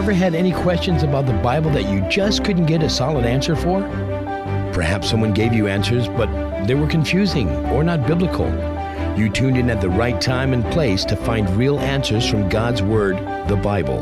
ever had any questions about the Bible that you just couldn't get a solid answer for? Perhaps someone gave you answers, but they were confusing or not biblical. You tuned in at the right time and place to find real answers from God's Word, the Bible.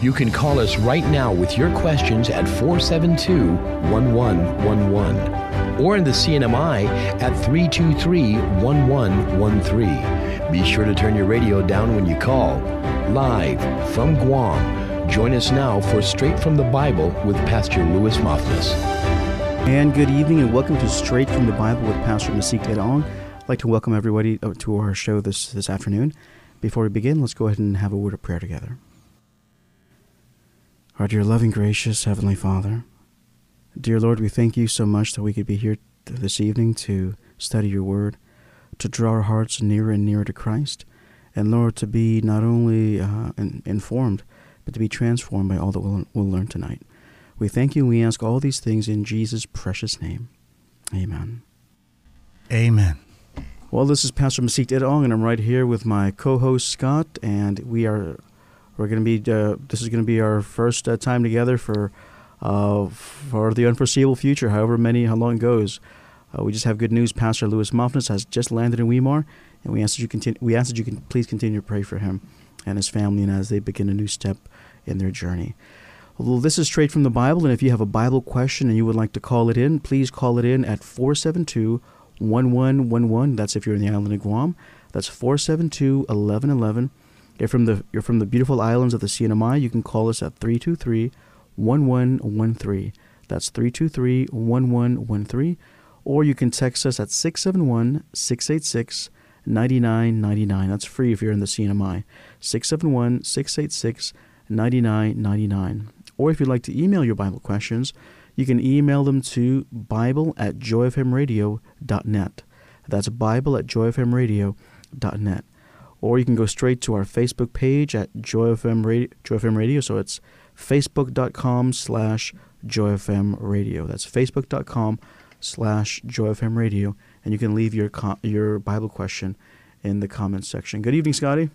You can call us right now with your questions at 472 1111 or in the CNMI at 323 1113. Be sure to turn your radio down when you call. Live from Guam. Join us now for Straight from the Bible with Pastor Louis Moffness. And good evening and welcome to Straight from the Bible with Pastor Masik Edong. I'd like to welcome everybody uh, to our show this, this afternoon. Before we begin, let's go ahead and have a word of prayer together. Our dear loving, gracious Heavenly Father, dear Lord, we thank you so much that we could be here this evening to study your word, to draw our hearts nearer and nearer to Christ, and Lord, to be not only uh, in, informed, but to be transformed by all that we'll, we'll learn tonight. We thank you and we ask all these things in Jesus' precious name. Amen. Amen. Well, this is Pastor Masik Edong, and I'm right here with my co-host Scott, and we are we're going to be uh, this is going to be our first uh, time together for uh, for the unforeseeable future, however many how long it goes. Uh, we just have good news. Pastor Louis Moffness has just landed in Weimar, and we ask that you continue. We ask that you can please continue to pray for him and his family, and as they begin a new step in their journey. Well, this is straight from the Bible, and if you have a Bible question and you would like to call it in, please call it in at 472 1111. That's if you're in the island of Guam. That's 472 1111. You're from the you're from the beautiful islands of the CNMI. You can call us at 323-1113. That's 323-1113 or you can text us at 671-686-9999. That's free if you're in the CNMI. 671-686-9999. Or if you'd like to email your Bible questions, you can email them to bible at joyfmradio.net. That's bible at joyfmradio.net or you can go straight to our Facebook page at Joy FM Radio. Joy FM Radio. So it's facebook.com slash Joy FM Radio. That's facebook.com slash Joy FM Radio. And you can leave your, your Bible question in the comments section. Good evening, Scotty.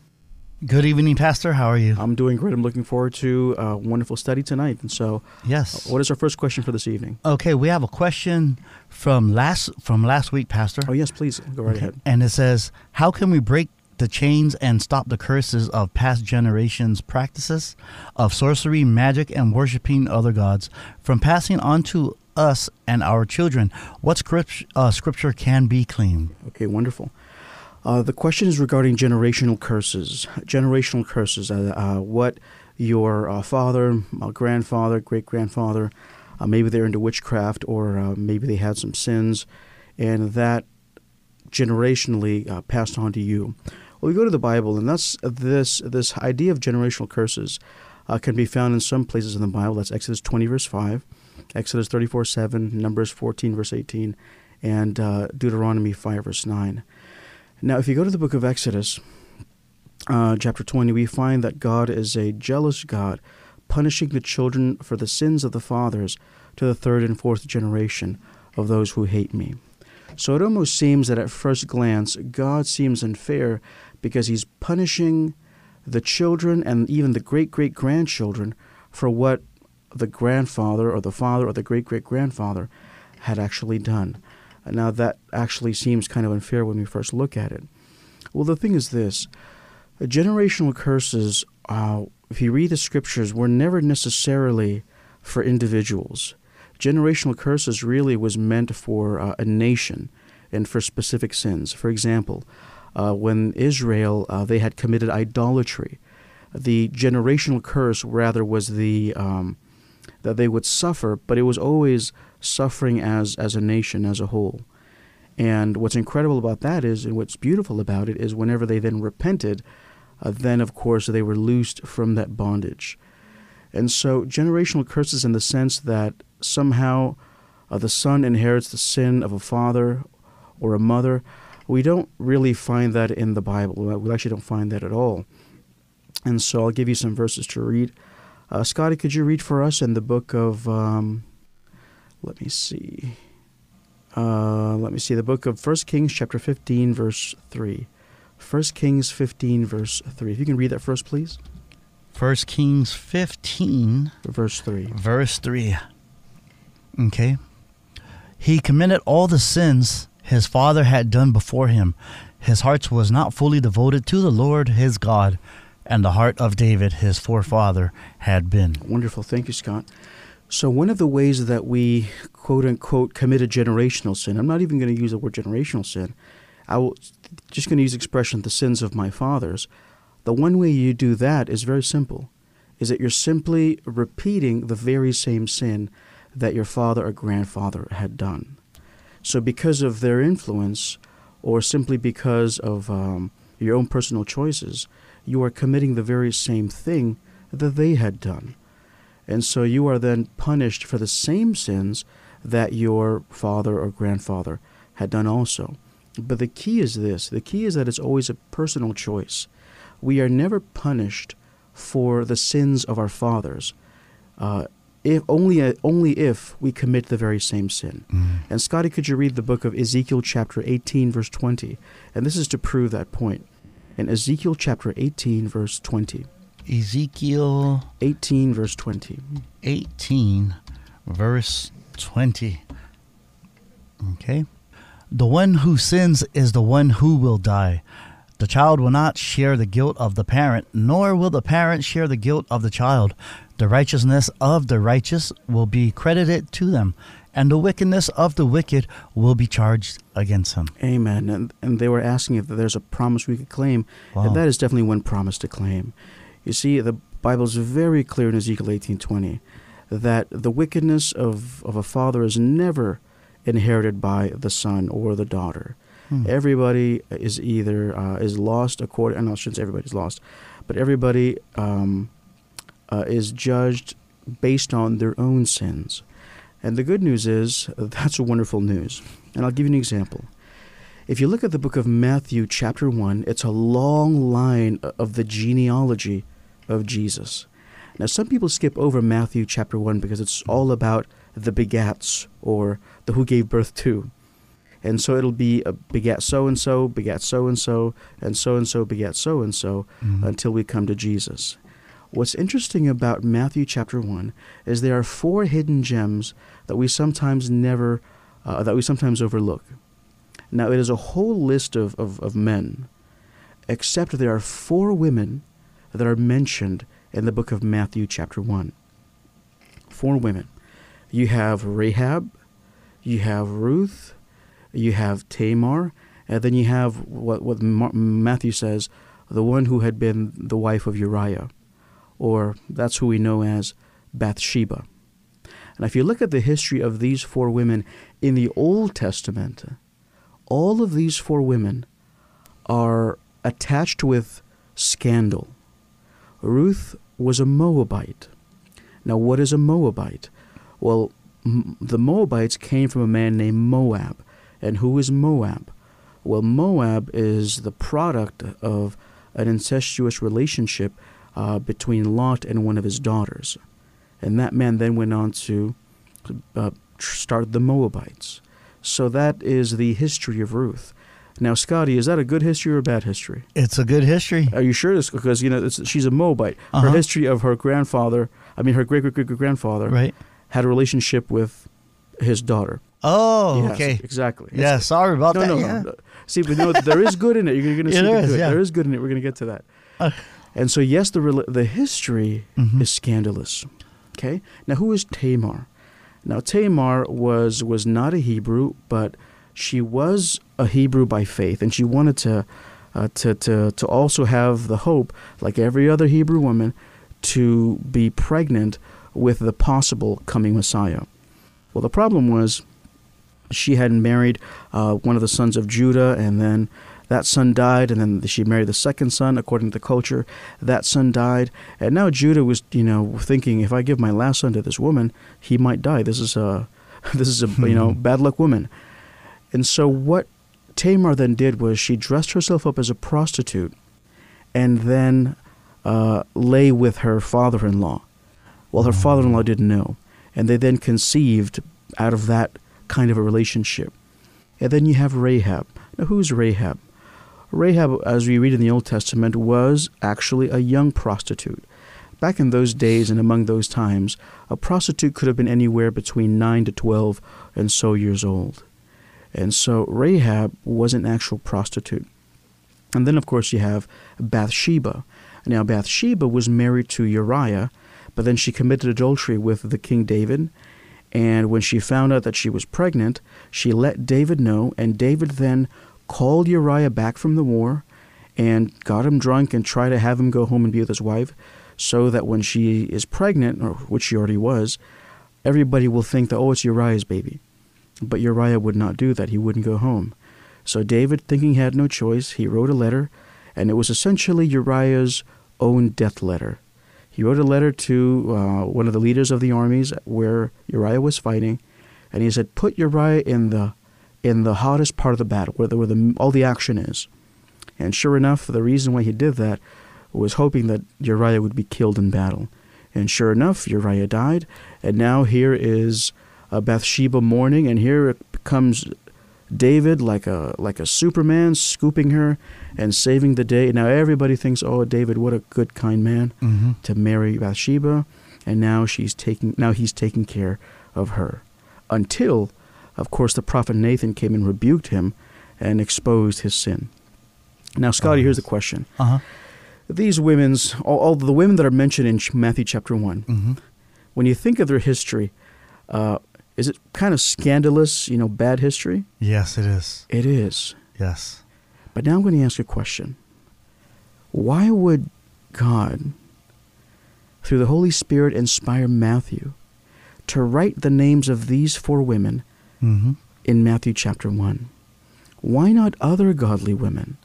Good evening, Pastor. How are you? I'm doing great. I'm looking forward to a wonderful study tonight. And so, yes. Uh, what is our first question for this evening? Okay, we have a question from last from last week, Pastor. Oh yes, please go right okay. ahead. And it says, "How can we break the chains and stop the curses of past generations' practices of sorcery, magic, and worshiping other gods from passing on to us and our children. What script, uh, scripture can be claimed? Okay, wonderful. Uh, the question is regarding generational curses. Generational curses. Uh, uh what your uh, father, uh, grandfather, great grandfather, maybe they're into witchcraft or maybe they had some sins, and that generationally passed on to you. Well, we go to the Bible, and that's this this idea of generational curses uh, can be found in some places in the Bible. That's Exodus 20 verse 5, Exodus 34 7, Numbers 14 verse 18, and uh, Deuteronomy 5 verse 9. Now, if you go to the book of Exodus, uh, chapter 20, we find that God is a jealous God, punishing the children for the sins of the fathers to the third and fourth generation of those who hate me. So it almost seems that at first glance, God seems unfair because he's punishing the children and even the great great grandchildren for what the grandfather or the father or the great great grandfather had actually done. Now, that actually seems kind of unfair when we first look at it. Well, the thing is this generational curses, uh, if you read the scriptures, were never necessarily for individuals. Generational curses really was meant for uh, a nation and for specific sins. For example, uh, when Israel uh, they had committed idolatry. The generational curse rather was the um, that they would suffer, but it was always suffering as as a nation as a whole. And what's incredible about that is, and what's beautiful about it is, whenever they then repented, uh, then of course they were loosed from that bondage. And so, generational curses in the sense that somehow uh, the son inherits the sin of a father or a mother, we don't really find that in the Bible. We actually don't find that at all. And so I'll give you some verses to read. Uh, Scotty, could you read for us in the book of, um, let me see. Uh, let me see, the book of 1 Kings, chapter 15, verse 3. 1 Kings 15, verse 3. If you can read that first, please. First Kings 15, verse 3. verse 3. Okay. He committed all the sins his father had done before him. His heart was not fully devoted to the Lord his God, and the heart of David his forefather had been. Wonderful. Thank you, Scott. So, one of the ways that we quote unquote commit a generational sin, I'm not even going to use the word generational sin. I will just going to use the expression the sins of my fathers. The one way you do that is very simple is that you're simply repeating the very same sin that your father or grandfather had done. So, because of their influence, or simply because of um, your own personal choices, you are committing the very same thing that they had done. And so you are then punished for the same sins that your father or grandfather had done also. But the key is this the key is that it's always a personal choice. We are never punished for the sins of our fathers. Uh, if only uh, only if we commit the very same sin. Mm. And Scotty, could you read the book of Ezekiel chapter 18 verse 20? And this is to prove that point. In Ezekiel chapter 18 verse 20. Ezekiel 18 verse 20. 18, verse 20. Okay. The one who sins is the one who will die. The child will not share the guilt of the parent, nor will the parent share the guilt of the child. The righteousness of the righteous will be credited to them, and the wickedness of the wicked will be charged against him. Amen. And, and they were asking if there's a promise we could claim. Wow. And that is definitely one promise to claim. You see, the Bible is very clear in Ezekiel 18:20 that the wickedness of, of a father is never inherited by the son or the daughter. Hmm. Everybody is either uh, is lost according. Know I shouldn't say everybody's lost, but everybody um, uh, is judged based on their own sins. And the good news is that's wonderful news. And I'll give you an example. If you look at the book of Matthew, chapter 1, it's a long line of the genealogy of Jesus. Now, some people skip over Matthew chapter 1 because it's all about the begats or the who gave birth to. And so it'll be a begat so and so, begat so and so, and so and so begat so and so until we come to Jesus. What's interesting about Matthew chapter 1 is there are four hidden gems that we sometimes never, uh, that we sometimes overlook. Now, it is a whole list of, of, of men, except there are four women that are mentioned in the book of Matthew, chapter 1. Four women. You have Rahab, you have Ruth, you have Tamar, and then you have what, what Matthew says, the one who had been the wife of Uriah, or that's who we know as Bathsheba. And if you look at the history of these four women in the Old Testament, all of these four women are attached with scandal. Ruth was a Moabite. Now, what is a Moabite? Well, the Moabites came from a man named Moab. And who is Moab? Well, Moab is the product of an incestuous relationship uh, between Lot and one of his daughters. And that man then went on to uh, start the Moabites. So that is the history of Ruth. Now, Scotty, is that a good history or a bad history? It's a good history. Are you sure? This because you know it's, she's a Moabite. Her Uh-huh. history of her grandfather, I mean her great great great grandfather, Right. had a relationship with his daughter. Oh, Yes, okay. exactly. Yeah, It's- sorry about no, that. no, yeah. no. See, but no, there is good in it. You're going to see there is, good. yeah. There is good in it. We're going to get to that. Uh. And so, yes, the the history Mhm. is scandalous. Okay. Now, who is Tamar? Now, Tamar was was not a Hebrew, but she was a Hebrew by faith, and she wanted to uh, to to to also have the hope, like every other Hebrew woman, to be pregnant with the possible coming Messiah. Well, the problem was she had married uh, one of the sons of Judah, and then that son died, and then she married the second son, according to the culture. That son died, and now Judah was, you know, thinking, if I give my last son to this woman, he might die. This is a, this is a, you know, bad luck woman. And so what Tamar then did was she dressed herself up as a prostitute, and then uh, lay with her father-in-law. Well, her father-in-law didn't know, and they then conceived out of that kind of a relationship. And then you have Rahab. Now, who's Rahab? Rahab, as we read in the Old Testament, was actually a young prostitute. back in those days and among those times, a prostitute could have been anywhere between 9 to 12 and so years old. And so Rahab was an actual prostitute. And then, of course, you have Bathsheba. Now, Bathsheba was married to Uriah, but then she committed adultery with the King David. And when she found out that she was pregnant, she let David know, and David then called Uriah back from the war and got him drunk and tried to have him go home and be with his wife so that when she is pregnant, or which she already was, everybody will think that, oh, it's Uriah's baby. But Uriah would not do that. He wouldn't go home. So David, thinking he had no choice, he wrote a letter, and it was essentially Uriah's own death letter. He wrote a letter to uh, one of the leaders of the armies where Uriah was fighting, and he said, "Put Uriah in the in the hottest part of the battle, where, the, where the, all the action is." And sure enough, the reason why he did that was hoping that Uriah would be killed in battle. And sure enough, Uriah died, and now here is Bathsheba mourning, and here comes David like a like a Superman scooping her and saving the day. Now everybody thinks, "Oh, David, what a good kind man Mm-hmm. to marry Bathsheba," and now she's taking now he's taking care of her. Until, of course, the prophet Nathan came and rebuked him and exposed his sin. Now, Scotty, Oh, here's the question: Uh huh. These women's, all, all the women that are mentioned in Matthew chapter one, Mm-hmm. when you think of their history, uh, is it kind of scandalous? You know, bad history. Yes, it is. It is. Yes. But now I'm going to ask you a question. Why would God, through the Holy Spirit, inspire Matthew to write the names of these four women Mm-hmm. in Matthew chapter 1? Why not other godly women?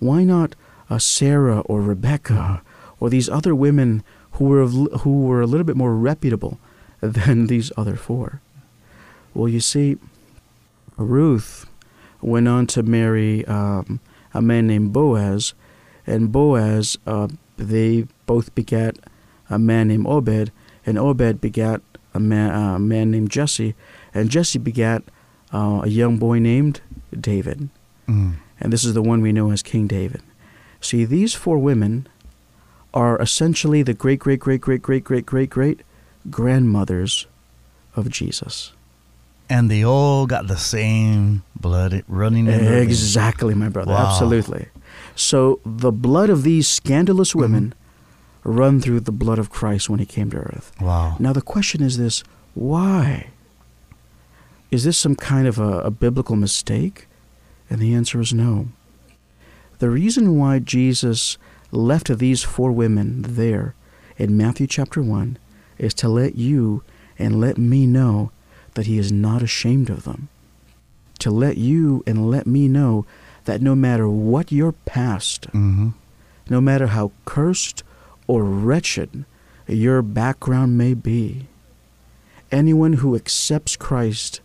Why not uh, Sarah or Rebecca or these other women who were, of, who were a little bit more reputable than these other four? Well, you see, Ruth went on to marry um, a man named Boaz, and Boaz, uh, they both begat a man named Obed, and Obed begat a man, uh, man named Jesse, and Jesse begat uh, a young boy named David. Mm. And this is the one we know as King David. See, these four women are essentially the great, great, great, great, great, great, great, great grandmothers of Jesus. And they all got the same blood running in their. Exactly, my brother. Wow. Absolutely. So the blood of these scandalous women run through the blood of Christ when he came to earth. Wow. Now the question is this: Why? Is this some kind of a, a biblical mistake? And the answer is no. The reason why Jesus left these four women there in Matthew chapter 1 is to let you and let me know that he is not ashamed of them. To let you and let me know that no matter what your past, Mm-hmm. no matter how cursed or wretched your background may be, anyone who accepts Christ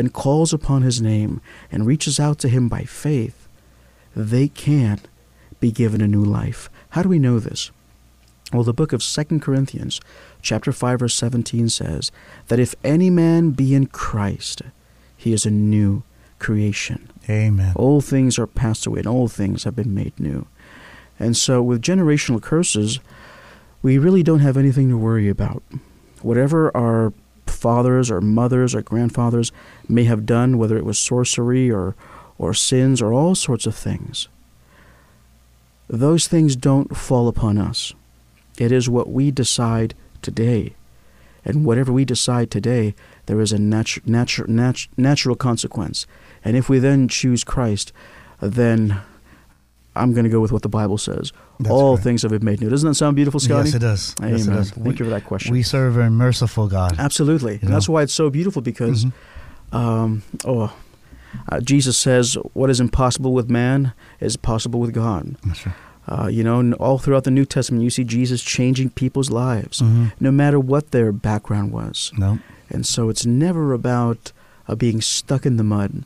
and calls upon his name and reaches out to him by faith, they can be given a new life. How do we know this? Well, the book of 2 Corinthians, chapter 5 verse 17 says that if any man be in Christ, he is a new creation. Amen. All things are passed away, and all things have been made new. And so, with generational curses, we really don't have anything to worry about. Whatever our fathers or mothers or grandfathers may have done, whether it was sorcery or, or sins or all sorts of things, those things don't fall upon us. It is what we decide today. And whatever we decide today, there is a natu- natu- natu- natural consequence. And if we then choose Christ, then I'm going to go with what the Bible says. That's All right. things have been made new. Doesn't that sound beautiful, Scotty? Yes, it does. Amen. Yes, it does. Thank you for that question. We serve a merciful God. Absolutely. You And that's why it's so beautiful because, Mhm. um, oh, uh, Jesus says, What is impossible with man is possible with God. That's right. Uh, you know, all throughout the New Testament, you see Jesus changing people's lives, Mhm. no matter what their background was. No. And so it's never about uh, being stuck in the mud.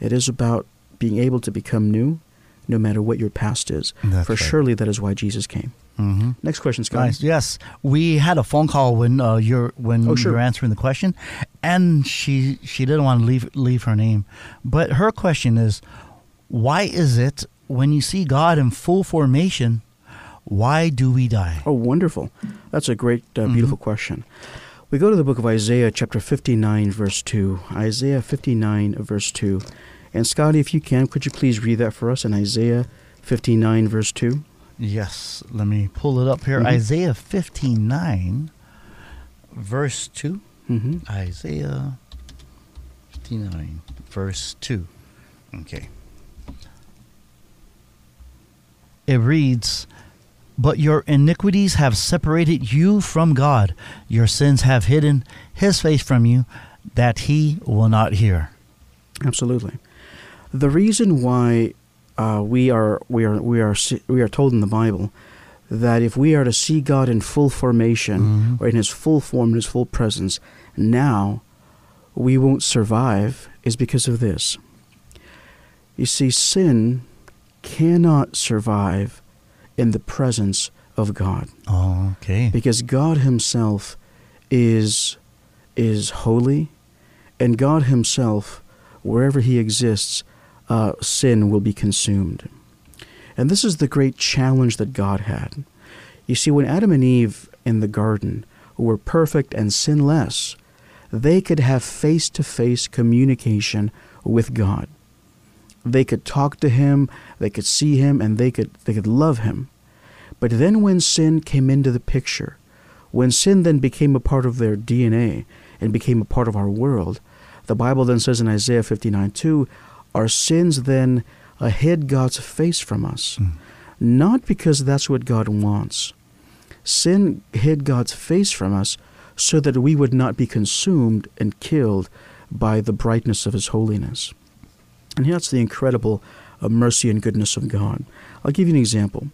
It is about being able to become new, no matter what your past is. That's For right. surely that is why Jesus came. Mm-hmm. Next question, Scott. Nice. Yes, we had a phone call when uh, you're when Oh, sure. you're answering the question, and she she didn't want to leave leave her name, but her question is, why is it when you see God in full formation, Why do we die? Oh, wonderful. That's a great, uh, Mm-hmm. beautiful question. We go to the book of Isaiah, chapter 59, verse 2. Isaiah 59, verse 2. And Scotty, if you can, could you please read that for us in Isaiah 59, verse 2? Yes, let me pull it up here. Mhm. Isaiah 59, verse 2. Mm-hmm. Isaiah 59, verse 2. Okay. It reads, But your iniquities have separated you from God. Your sins have hidden his face from you, that he will not hear. Absolutely. The reason why uh, we are we are we are we are told in the Bible that if we are to see God in full formation Mhm. or in His full form, in His full presence, now we won't survive is because of this. You see, sin cannot survive in the presence of God Oh, okay. because God Himself is is holy, and God Himself, wherever He exists, uh, sin will be consumed. And this is the great challenge that God had. You see, when Adam and Eve in the garden were perfect and sinless, they could have face to face communication with God. They could talk to Him, they could see Him, and they could, they could love Him. But then when sin came into the picture, when sin then became a part of their DNA and became a part of our world, the Bible then says in Isaiah 59 2, our sins then hid God's face from us. Not because that's what God wants. Sin hid God's face from us so that we would not be consumed and killed by the brightness of His holiness. And that's the incredible uh, mercy and goodness of God. I'll give you an example.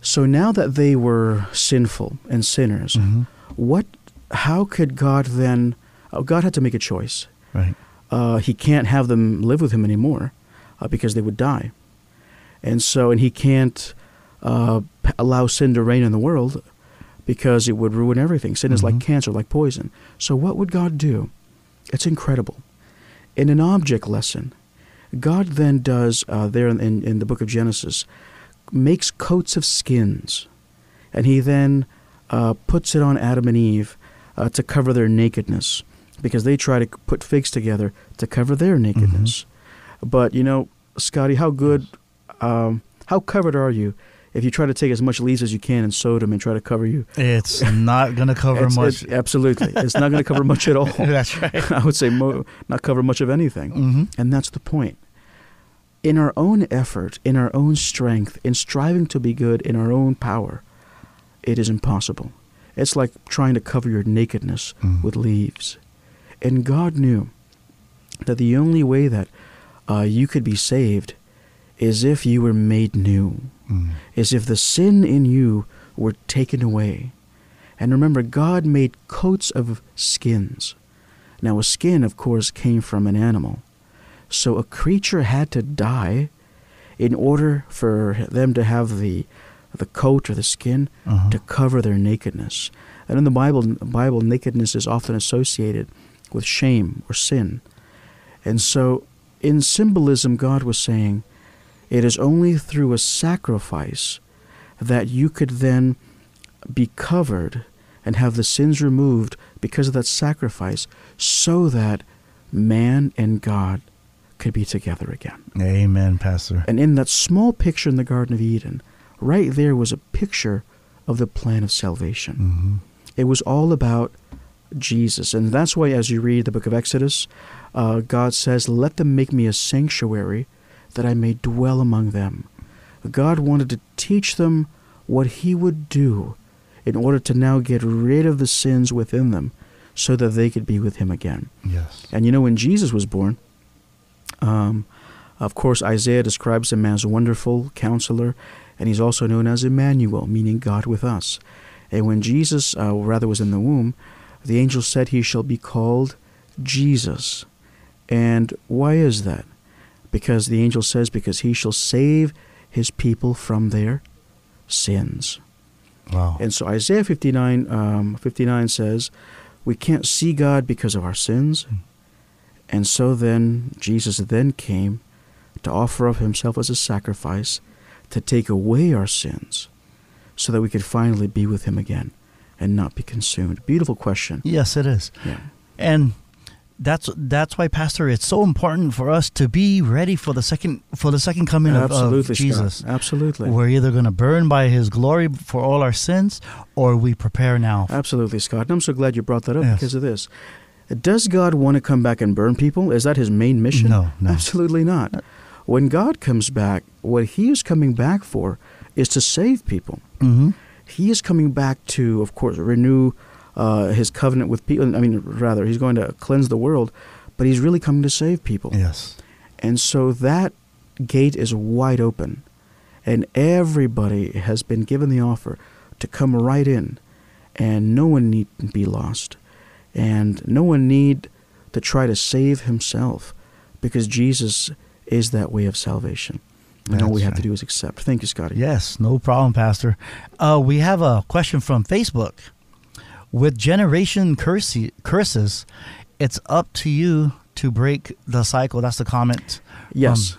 So now that they were sinful and sinners, Mhm. what? How could God then? Oh, God had to make a choice. Right. Uh, he can't have them live with him anymore uh, because they would die, and so and he can't uh, allow sin to reign in the world because it would ruin everything. Sin is like Mhm. cancer, like poison. So what would God do? It's incredible. In an object lesson, God then does uh, there in, in, in the book of Genesis makes coats of skins, and he then uh, puts it on Adam and Eve uh, to cover their nakedness, because they try to put figs together to cover their nakedness. But you know, Scotty, how good, um, how covered are you if you try to take as much leaves as you can and sew them and try to cover you? It's not going to cover much. it's- absolutely, it's not going to cover much at all. That's right. I would say mo- not cover much of anything. hmm And that's the point. In our own effort, in our own strength, in striving to be good in our own power, it is impossible. It's like trying to cover your nakedness Mm. with leaves. And God knew that the only way that uh, you could be saved is if you were made new, Mm. is if the sin in you were taken away. And remember, God made coats of skins. Now, a skin, of course, came from an animal. So a creature had to die in order for them to have the, the coat or the skin Uh-huh. to cover their nakedness. And in the Bible, Bible, nakedness is often associated with shame or sin. And so, in symbolism, God was saying, it is only through a sacrifice that you could then be covered and have the sins removed because of that sacrifice, so that man and God could be together again. Amen, Pastor. And in that small picture in the Garden of Eden, right there was a picture of the plan of salvation. hmm It was all about Jesus. And that's why, as you read the book of Exodus, uh, God says, Let them make me a sanctuary that I may dwell among them. God wanted to teach them what He would do in order to now get rid of the sins within them so that they could be with Him again. Yes. And you know, when Jesus was born, um, of course, Isaiah describes him as wonderful counselor, and he's also known as Emmanuel, meaning God with us. And when Jesus, uh, rather, was in the womb, the angel said he shall be called Jesus. And why is that? Because the angel says, because he shall save his people from their sins. Wow. And so Isaiah 59, um, 59 says, we can't see God because of our sins. And so then Jesus then came to offer up himself as a sacrifice to take away our sins so that we could finally be with Him again and not be consumed? Beautiful question. Yes, it is. Yeah. And that's that's why, Pastor, it's so important for us to be ready for the second for the second coming of, of Jesus. Scott. Absolutely. We're either going to burn by His glory for all our sins, or we prepare now. Absolutely, Scott. And I'm so glad you brought that up Yes. because of this. Does God want to come back and burn people? Is that his main mission? No, no. Absolutely not. When God comes back, what he is coming back for is to save people. hmm He is coming back to, of course, renew uh, his covenant with people. I mean, rather, he's going to cleanse the world, but he's really coming to save people. Yes. And so that gate is wide open, and everybody has been given the offer to come right in, and no one need be lost, and no one need to try to save himself, because Jesus is that way of salvation. And all we have to do is accept. Thank you, Scotty. Yes, no problem, Pastor. Uh, we have a question from Facebook. With generation curse- curses, it's up to you to break the cycle. That's the comment. Yes, Um,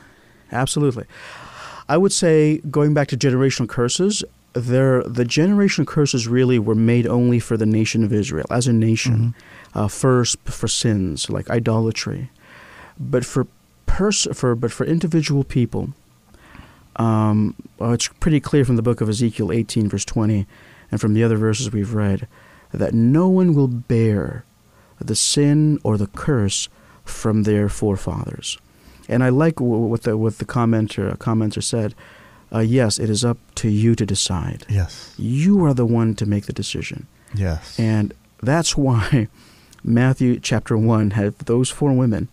absolutely. I would say going back to generational curses, there the generational curses really were made only for the nation of Israel as a nation. Uh, first for sins like idolatry, but for pers- for but for individual people, um, well, it's pretty clear from the book of Ezekiel 18 verse 20, and from the other verses we've read, that no one will bear the sin or the curse from their forefathers. And I like what the what the commenter commenter said. Uh, yes, it is up to you to decide. Yes. You are the one to make the decision, Yes. and that's why Matthew chapter one had those four women.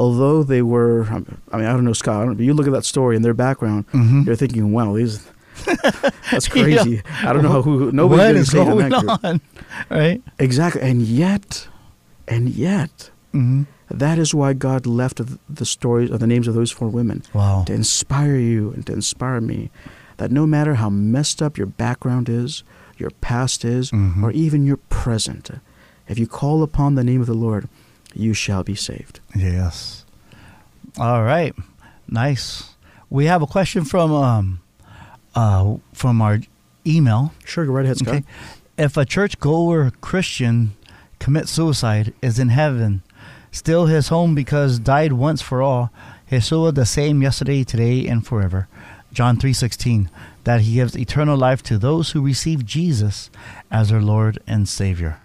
Although they were, I mean, I don't know, Scott. I don't, but you look at that story and their background, Mhm. you're thinking, "Wow, these, that's crazy." I don't know who what gonna is say it in going on? Right? Exactly, and yet, and yet, hmm that is why God left the stories of the names of those four women. Wow. to inspire you and to inspire me that no matter how messed up your background is, your past is, Mhm. or even your present, if you call upon the name of the Lord, you shall be saved. Yes. All right. Nice. We have a question from um uh from our email. Sure, go right ahead, Scott. Okay. If a churchgoer Christian commits suicide, is in heaven, still his home because died once for all, Yeshua the same yesterday, today, and forever. John three sixteen, that he gives eternal life to those who receive Jesus as their Lord and Savior.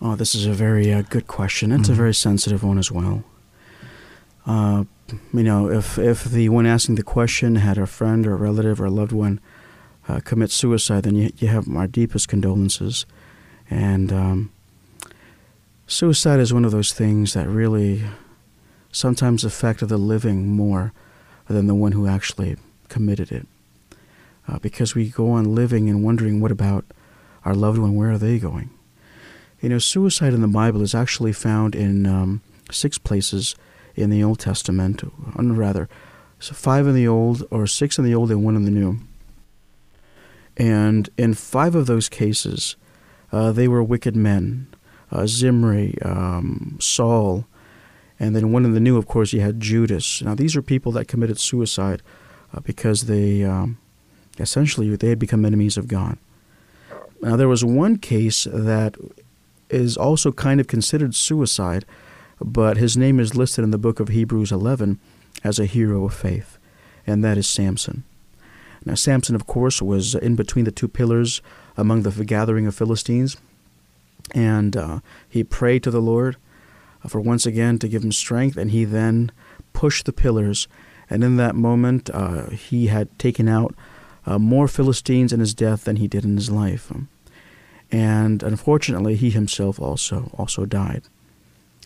Oh, this is a very uh, good question. It's a Mhm. very sensitive one as well. Uh, you know, if if the one asking the question had a friend or a relative or a loved one uh, commit suicide, then you, you have our deepest condolences. And um, suicide is one of those things that really sometimes affect the living more than the one who actually committed it. Uh, because we go on living and wondering, what about our loved one? Where are they going? You know, suicide in the Bible is actually found in um, six places in the Old Testament, or rather, so five in the Old, or six in the Old and one in the New. And in five of those cases, uh, they were wicked men uh, Zimri, um, Saul, and then one in the New, of course, you had Judas. Now, these are people that committed suicide uh, because they um, essentially they had become enemies of God. Now, there was one case that is also kind of considered suicide, but his name is listed in the book of Hebrews 11 as a hero of faith, and that is Samson. Now, Samson, of course, was in between the two pillars among the gathering of Philistines, and uh, he prayed to the Lord uh, for once again to give him strength, and he then pushed the pillars, and in that moment, uh, he had taken out uh, more Philistines in his death than he did in his life. Um, and unfortunately, he himself also also died.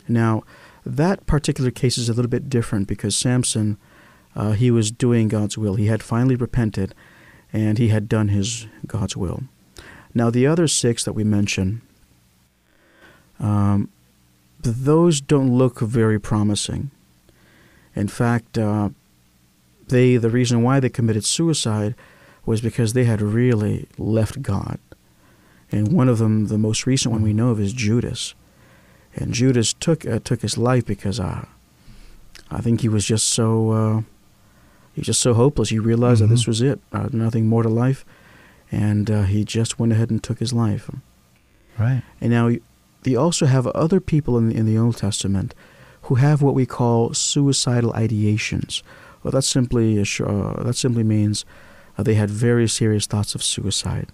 Now, that particular case is a little bit different because Samson, uh, he was doing God's will. He had finally repented, and he had done his God's will. Now, the other six that we mentioned, um, those don't look very promising. In fact, uh, they the reason why they committed suicide was because they had really left God. And one of them, the most recent one we know of, is Judas. And Judas took uh, took his life because uh, I think he was just so uh, he was just so hopeless. He realized that this was it, uh, nothing more to life, and uh, he just went ahead and took his life. Right. And now you also have other people in the, in the Old Testament who have what we call suicidal ideations. Well, that simply uh, that simply means uh, they had very serious thoughts of suicide.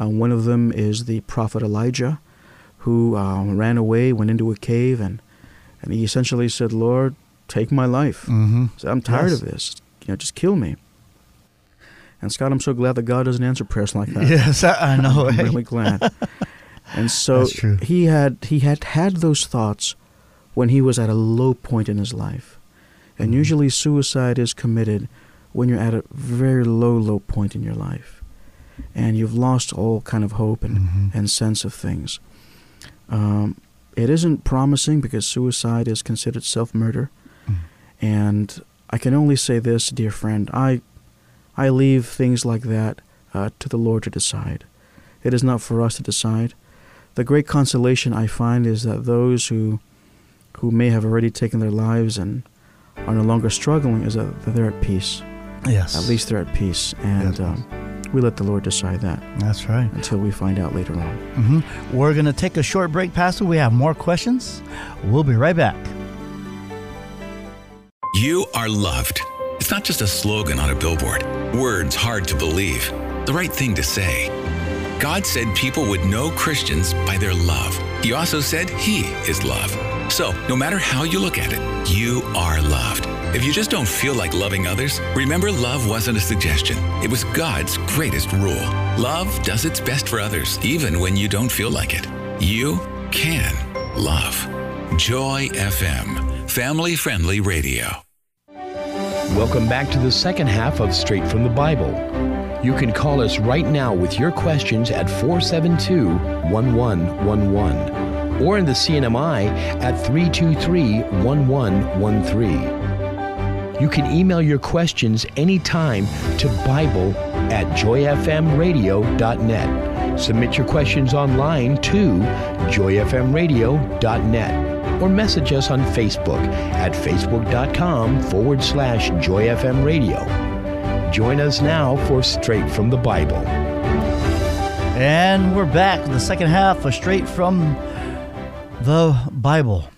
Uh, one of them is the prophet Elijah, who um, ran away, went into a cave, and and he essentially said, "Lord, take my life. Mm-hmm. So I'm tired Yes. of this. You know, just kill me." And Scott, I'm so glad that God doesn't answer prayers like that. Yes, I know. I'm eh? really glad. And so he had he had had those thoughts when he was at a low point in his life. And Mhm. usually suicide is committed when you're at a very low low point in your life. And you've lost all kind of hope and, Mhm. and sense of things. Um, it isn't promising because suicide is considered self-murder. Mm. And I can only say this, dear friend, I I leave things like that uh, to the Lord to decide. It is not for us to decide. The great consolation I find is that those who who may have already taken their lives and are no longer struggling is that they're at peace. Yes. At least they're at peace, and Yes. um, we let the Lord decide that That's right. until we find out later on. hmm We're going to take a short break, Pastor. We have more questions. We'll be right back. You are loved. It's not just a slogan on a billboard, words hard to believe, the right thing to say. God said people would know Christians by their love. He also said He is love. So, no matter how you look at it, you are loved. If you just don't feel like loving others, remember love wasn't a suggestion. It was God's greatest rule. Love does its best for others, even when you don't feel like it. You can love. Joy FM, family friendly radio. Welcome back to the second half of Straight from the Bible. You can call us right now with your questions at 472 1111 or in the CNMI at 323 1113. You can email your questions anytime to Bible at joyfmradio.net. Submit your questions online to joyfmradio.net or message us on Facebook at facebook.com forward slash joyfmradio. Join us now for Straight from the Bible. And we're back. With the second half of Straight from the Bible.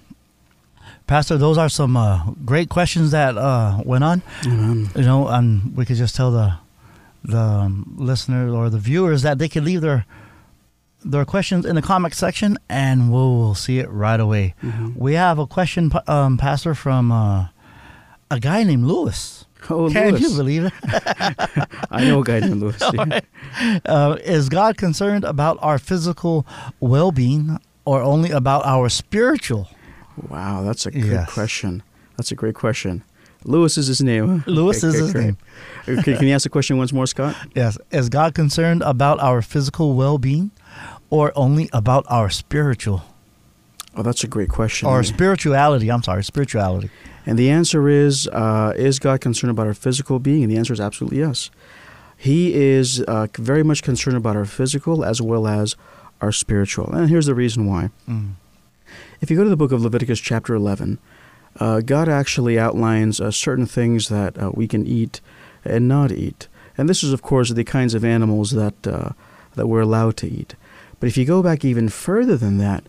Pastor, those are some uh, great questions that uh, went on. Amen. You know, and we could just tell the the um, listeners or the viewers that they could leave their their questions in the comment section, and we'll, we'll see it right away. Mhm. We have a question, um, Pastor, from uh, a guy named Lewis. Oh, Can Lewis. you believe it? I know a guy named Lewis. uh, is God concerned about our physical well being or only about our spiritual? Wow, that's a good Yes. question. That's a great question. Lewis is his name. Lewis Okay, is okay, his great. name. Okay, can you ask the question once more, Scott? Yes. Is God concerned about our physical well being or only about our spiritual? Oh, that's a great question. Or spirituality. I'm sorry, spirituality. And the answer is uh, Is God concerned about our physical being? And the answer is absolutely yes. He is uh, very much concerned about our physical as well as our spiritual. And here's the reason why. Mm. If you go to the book of Leviticus, chapter 11, uh, God actually outlines uh, certain things that uh, we can eat and not eat. And this is, of course, the kinds of animals that, uh, that we're allowed to eat. But if you go back even further than that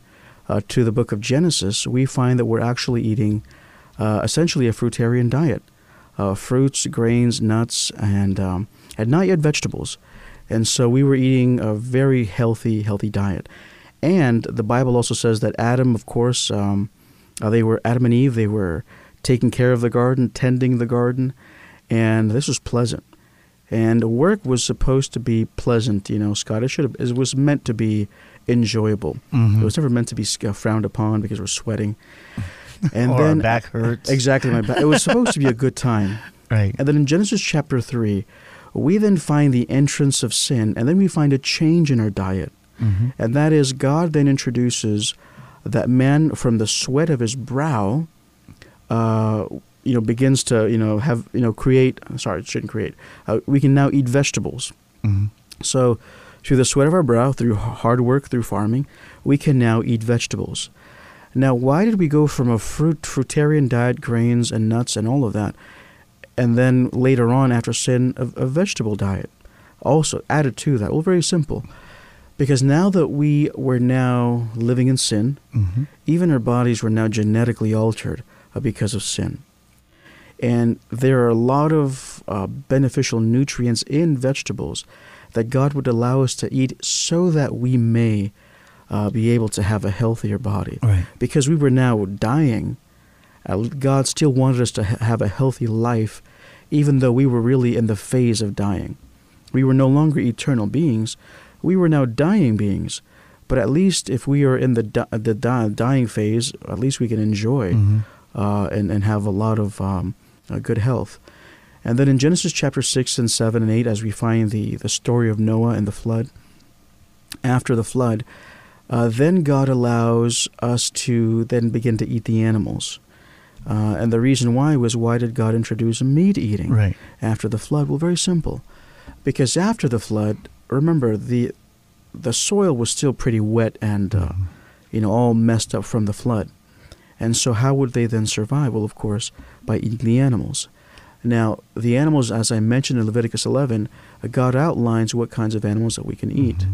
uh, to the book of Genesis, we find that we're actually eating uh, essentially a fruitarian diet uh, fruits, grains, nuts, and, um, and not yet vegetables. And so we were eating a very healthy, healthy diet. And the Bible also says that Adam, of course, um, uh, they were Adam and Eve. They were taking care of the garden, tending the garden, and this was pleasant. And work was supposed to be pleasant, you know, Scott. It should have. It was meant to be enjoyable. Mhm. It was never meant to be frowned upon because we're sweating. And or our then back hurts. exactly my back. It was supposed to be a good time. Right. And then in Genesis chapter 3, we then find the entrance of sin, and then we find a change in our diet. hmm And that is, God then introduces that man from the sweat of his brow, uh, you know, begins to, you know, have, you know, create, sorry, it shouldn't create. Uh, we can now eat vegetables. hmm So, through the sweat of our brow, through hard work, through farming, we can now eat vegetables. Now, why did we go from a fruit fruitarian diet, grains and nuts and all of that, and then later on after sin, a, a vegetable diet? also added to that. Well, very simple. Because now that we were now living in sin, Mm-hmm. even our bodies were now genetically altered uh, because of sin. And there are a lot of uh, beneficial nutrients in vegetables that God would allow us to eat so that we may uh, be able to have a healthier body. Right. Because we were now dying, God still wanted us to have a healthy life, even though we were really in the phase of dying. We were no longer eternal beings, we were now dying beings. But at least if we are in the di- the di- dying phase, at least we can enjoy Mhm. uh, and and have a lot of um, uh, good health. And then in Genesis chapter six and seven and eight, as we find the the story of Noah and the flood. After the flood, uh, then God allows us to then begin to eat the animals. Uh, and the reason why was why did God introduce meat eating Right. after the flood? Well, very simple. Because after the flood, remember the the soil was still pretty wet and uh, you know all messed up from the flood. And so how would they then survive? Well, of course, by eating the animals. Now, the animals as I mentioned in Leviticus 11, uh, God outlines what kinds of animals that we can eat.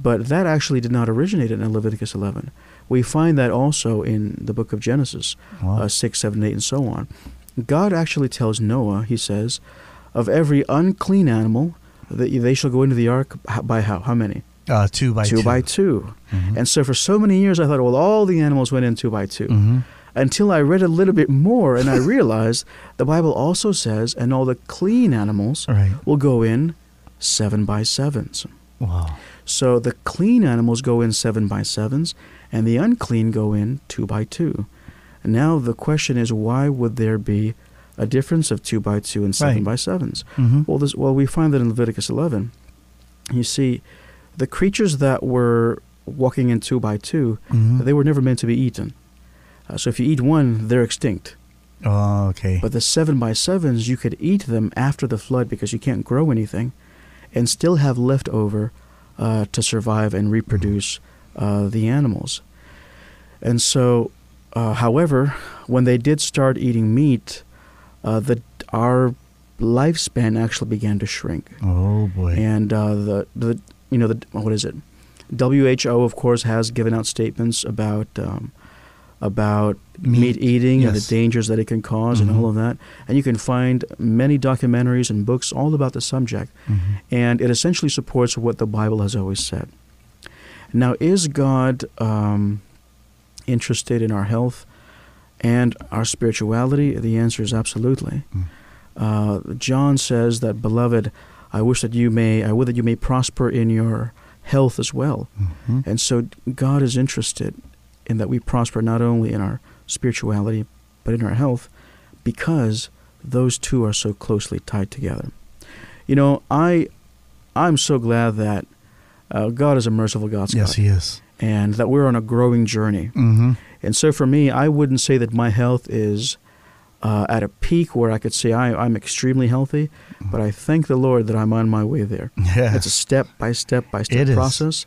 But that actually did not originate in Leviticus 11. We find that also in the book of Genesis, Wow. uh, 6, 7, 8, and so on. God actually tells Noah, he says, of every unclean animal, that they shall go into the ark by how? How many? Uh, two by two. two by 2 Mhm. And so for so many years, I thought, well, all the animals went in two by 2 Mhm. Until I read a little bit more and I realized the Bible also says, and all the clean animals Right. will go in seven by sevens. Wow. So the clean animals go in seven by sevens, and the unclean go in two by two. Now the question is, why would there be a difference of two by two and seven Right. by sevens? Mhm. Well, this, well, we find that in Leviticus 11. You see, the creatures that were walking in two by 2 Mhm. they were never meant to be eaten. Uh, so if you eat one, they're extinct. Oh, okay. But the seven by sevens, you could eat them after the flood because you can't grow anything, and still have leftover uh, to survive and reproduce uh, the animals. And so, uh, however, when they did start eating meat, uh, the our lifespan actually began to shrink, oh boy. and uh, the the you know the what is it? WHO of course has given out statements about. Um, about meat, Meat, eating and the dangers that it can because Mhm. and all of that. And you can find many documentaries and books all about the subject. Mhm. And it essentially supports what the Bible has always said. Now, is God um, interested in our health and our spirituality? The answer is absolutely. Mm. Uh, John says that, beloved, I wish that you may, I would that you may prosper in your health as well. Mhm. And so God is interested in that we prosper not only in our spirituality, but in our health, because those two are so closely tied together. You know, I, I'm so glad that uh, God is a merciful God, Scott, Yes, he is. and that we're on a growing journey. Mm-hmm. And so for me, I wouldn't say that my health is uh, at a peak where I could say I, I'm extremely healthy, but I thank the Lord that I'm on my way there. Yeah. It's a step by step by step It is. process,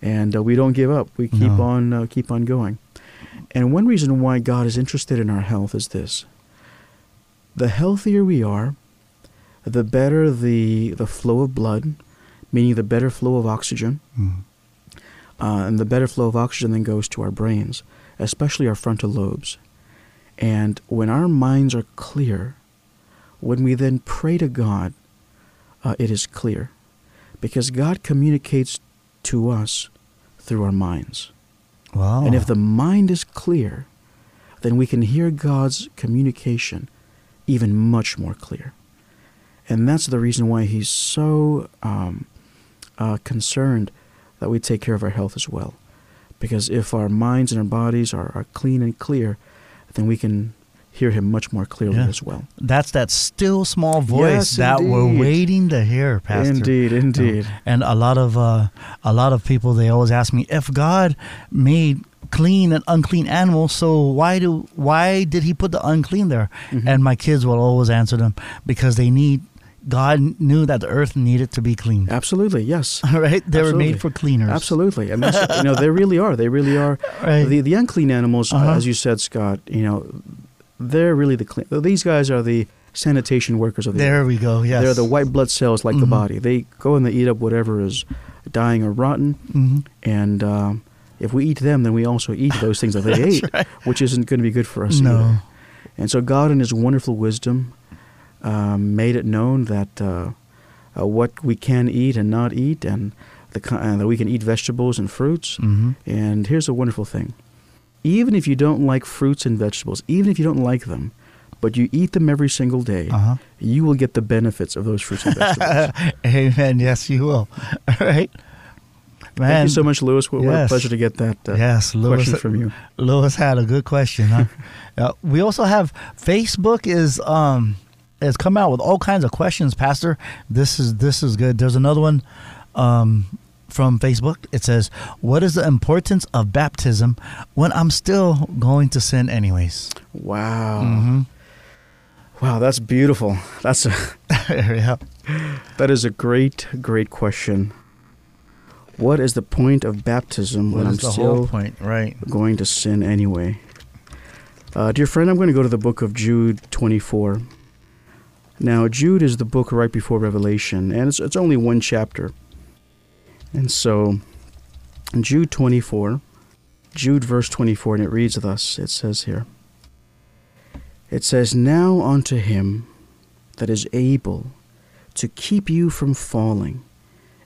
and uh, we don't give up. We keep No. on uh, keep on going. And one reason why God is interested in our health is this: the healthier we are, the better the the flow of blood, meaning the better flow of oxygen, Mm. uh, and the better flow of oxygen then goes to our brains, especially our frontal lobes. And when our minds are clear, when we then pray to God, uh, it is clear. Because God communicates to us through our minds. Wow. And if the mind is clear, then we can hear God's communication even much more clear. And that's the reason why He's so um, uh, concerned that we take care of our health as well. Because if our minds and our bodies are, are clean and clear, then we can hear Him much more clearly Yeah. as well. That's that still small voice Yes, that we're waiting to hear, Pastor. Indeed, indeed. And a lot of uh, a lot of people they always ask me if God made clean and unclean animals, so why do why did He put the unclean there? Mhm. And my kids will always answer them because they need. God knew that the earth needed to be clean. Absolutely, yes. All right, they were made for cleaners. Absolutely, and that's, you know they really are. They really are. Right. The the unclean animals, uh, Uh-huh. as you said, Scott. You know, they're really the clean. These guys are the sanitation workers of the There earth. we go. Yes. They're the white blood cells like the Mhm. body. They go and they eat up whatever is dying or rotten. hmm And um, if we eat them, then we also eat those things that they ate, which isn't going to be good for us No. either. And so God, in His wonderful wisdom, um, made it known that uh, uh, what we can eat and not eat, and the uh, that we can eat vegetables and fruits. hmm And here's a wonderful thing: even if you don't like fruits and vegetables, even if you don't like them, but you eat them every single day, Uh huh. you will get the benefits of those fruits and vegetables. Amen. Yes, you will. All right. Man, Thank you so much, Lewis. What, what a pleasure to get that uh, yes, Lewis, question from you. Lewis had a good question. Huh? uh, we also have Facebook is um has come out with all kinds of questions, Pastor. This is this is good. There's another one um from Facebook. It says, "What is the importance of baptism when I'm still going to sin anyways?" Wow. hmm Wow, that's beautiful. That's a, yeah. that is a great, great question. What is the point of baptism What when I'm still point? Right. going to sin anyway? Uh, dear friend, I'm going to go to the book of Jude 24. Now, Jude is the book right before Revelation, and it's, it's only one chapter. And so, Jude 24, Jude verse 24, and it reads thus it says here, It says, Now unto him that is able to keep you from falling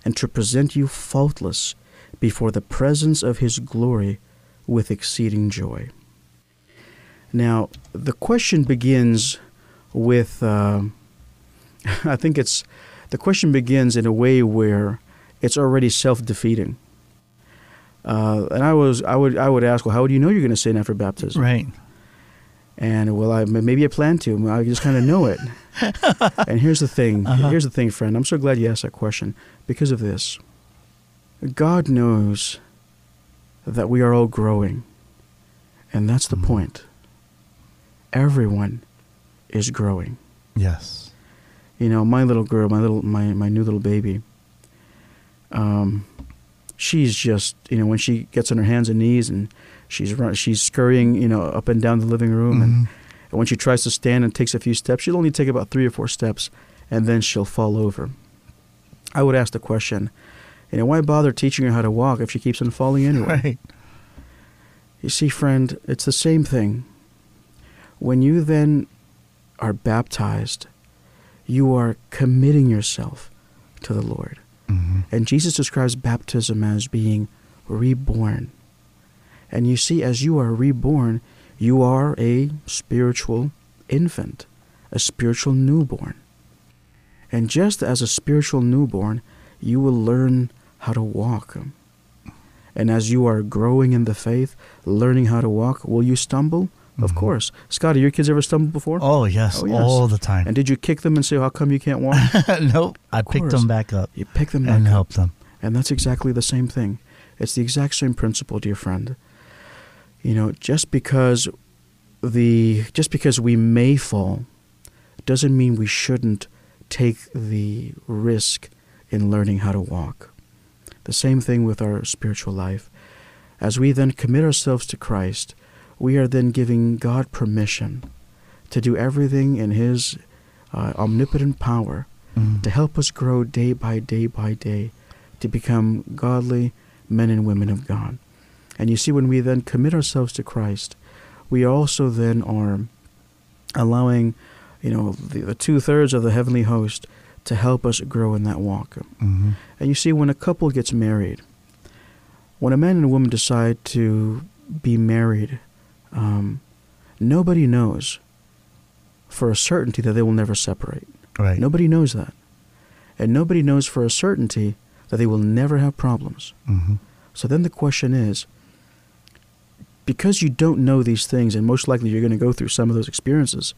and to present you faultless before the presence of his glory with exceeding joy. Now, the question begins with, uh, I think it's, the question begins in a way where it's already self-defeating. Uh, and I was, I would, I would ask, well, how would you know you're going to sin after baptism? Right. And well, I maybe I plan to. I just kind of know it. and here's the thing. Uh-huh. Here's the thing, friend. I'm so glad you asked that question because of this. God knows that we are all growing, and that's the Mhm. point. Everyone is growing. Yes. You know, my little girl, my little, my my new little baby. Um, she's just, you know, when she gets on her hands and knees and she's run, she's scurrying, you know, up and down the living room, and Mhm. and when she tries to stand and takes a few steps, she'll only take about three or four steps, and then she'll fall over. I would ask the question, you know, why bother teaching her how to walk if she keeps on falling anyway? Right. You see, friend, it's the same thing. When you then are baptized, you are committing yourself to the Lord. hmm And Jesus describes baptism as being reborn. And you see, as you are reborn, you are a spiritual infant, a spiritual newborn. And just as a spiritual newborn, you will learn how to walk. And as you are growing in the faith, learning how to walk, will you stumble? Of Mhm. course. Scotty, your kids ever stumbled before? Oh yes, Oh, yes. all the time. And did you kick them and say, How come you can't walk? nope. I picked them back up you pick them back and up. helped them. And that's exactly the same thing. It's the exact same principle, dear friend. You know, just because the just because we may fall doesn't mean we shouldn't take the risk in learning how to walk. The same thing with our spiritual life. As we then commit ourselves to Christ, we are then giving God permission to do everything in His uh, omnipotent power Mhm. to help us grow day by day by day to become godly men and women of God. And you see, when we then commit ourselves to Christ, we also then are allowing, you know, the, the two thirds of the heavenly host to help us grow in that walk. Mhm. And you see, when a couple gets married, when a man and a woman decide to be married, um, nobody knows for a certainty that they will never separate. Right. Nobody knows that. And nobody knows for a certainty that they will never have problems. hmm So then the question is because you don't know these things, and most likely you're going to go through some of those experiences,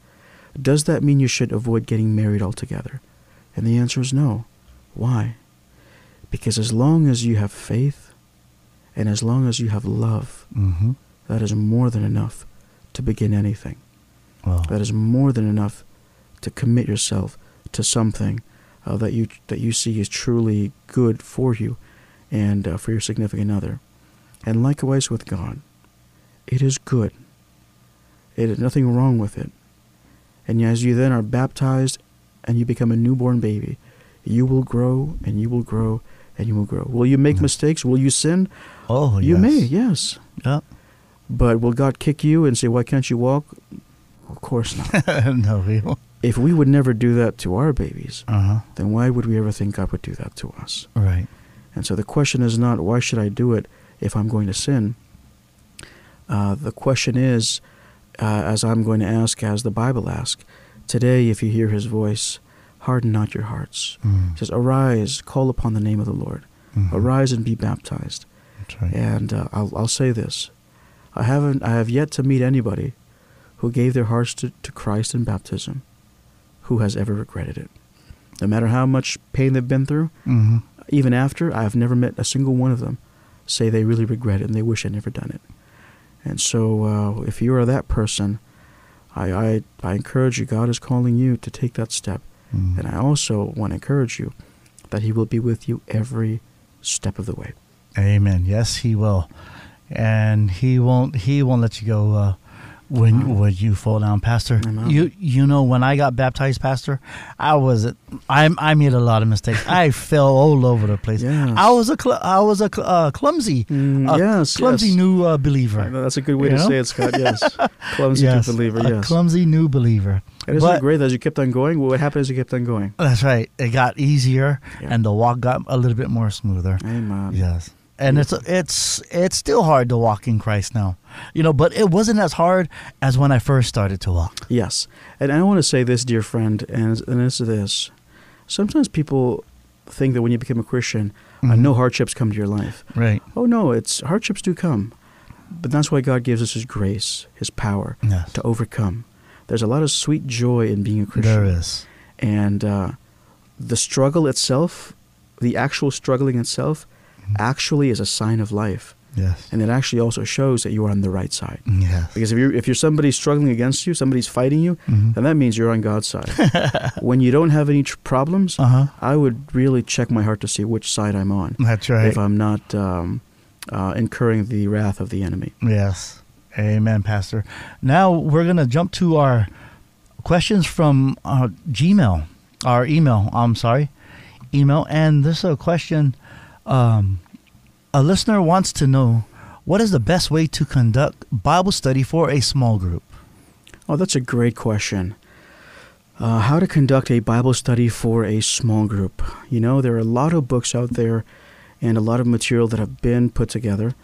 does that mean you should avoid getting married altogether? And the answer is no. Why? Because as long as you have faith and as long as you have love, hmm that is more than enough to begin anything. Well, That is more than enough to commit yourself to something uh, that you that you see is truly good for you and uh, for your significant other. And likewise with God, it is good. It is nothing wrong with it. And as you then are baptized and you become a newborn baby, you will grow and you will grow and you will grow. Will you make mistakes? Will you sin? Oh, yes. you yes. may, yes. Yep. But will God kick you and say, Why can't you walk? Of course not. no, we won't. if we would never do that to our babies, Uh huh. then why would we ever think God would do that to us? Right. And so the question is not, Why should I do it if I'm going to sin? Uh, the question is, uh, as I'm going to ask, as the Bible asks, today, if you hear his voice, harden not your hearts. Mm. It says, Arise, call upon the name of the Lord. Mhm. Arise and be baptized. Right. And uh, I'll, I'll say this: I haven't, I have yet to meet anybody who gave their hearts to, to Christ in baptism, who has ever regretted it. No matter how much pain they've been through, Mm-hmm. even after, I've never met a single one of them say they really regret it and they wish they'd never done it. And so, uh, if you are that person, I, I, I encourage you. God is calling you to take that step, Mm. and I also want to encourage you that He will be with you every step of the way. Amen. Yes, he will, and he won't. He won't let you go uh, when Amen. when you fall down, Pastor. You you know when I got baptized, Pastor, I was I I made a lot of mistakes. I fell all over the place. Yes. I was a cl- I was a cl- uh, clumsy, Mm, uh, yes, clumsy yes. new uh, believer. That's a good way You to know? say it, Scott. Yes, clumsy to believer. a Yes, clumsy new believer. and isn't But- it great that as you kept on going? What happened as you kept on going? That's right. It got easier, Yeah. and the walk got a little bit more smoother. Amen. Yes. And it's it's it's still hard to walk in Christ now, you know. But it wasn't as hard as when I first started to walk. Yes, and I want to say this, dear friend, and and it's this: sometimes people think that when you become a Christian, uh, Mhm. no hardships come to your life. Right. Oh no, it's hardships do come, but that's why God gives us His grace, His power Yes. to overcome. There's a lot of sweet joy in being a Christian. There is. and uh, the struggle itself, the actual struggling itself, Mm-hmm. Actually is a sign of life, Yes. and it actually also shows that you are on the right side. Yes. Because if you're if you're somebody struggling against you, somebody's fighting you, Mhm. then that means you're on God's side. when you don't have any tr- problems, Uh huh. I would really check my heart to see which side I'm on. That's right. If I'm not um, uh, incurring the wrath of the enemy. Yes. Amen, Pastor. Now we're gonna jump to our questions from uh, Gmail, our email. I'm sorry, email. And this is a question. Um, a listener wants to know what is the best way to conduct Bible study for a small group. Oh, that's a great question. Uh, how to conduct a Bible study for a small group. You know, there are a lot of books out there and a lot of material that have been put together.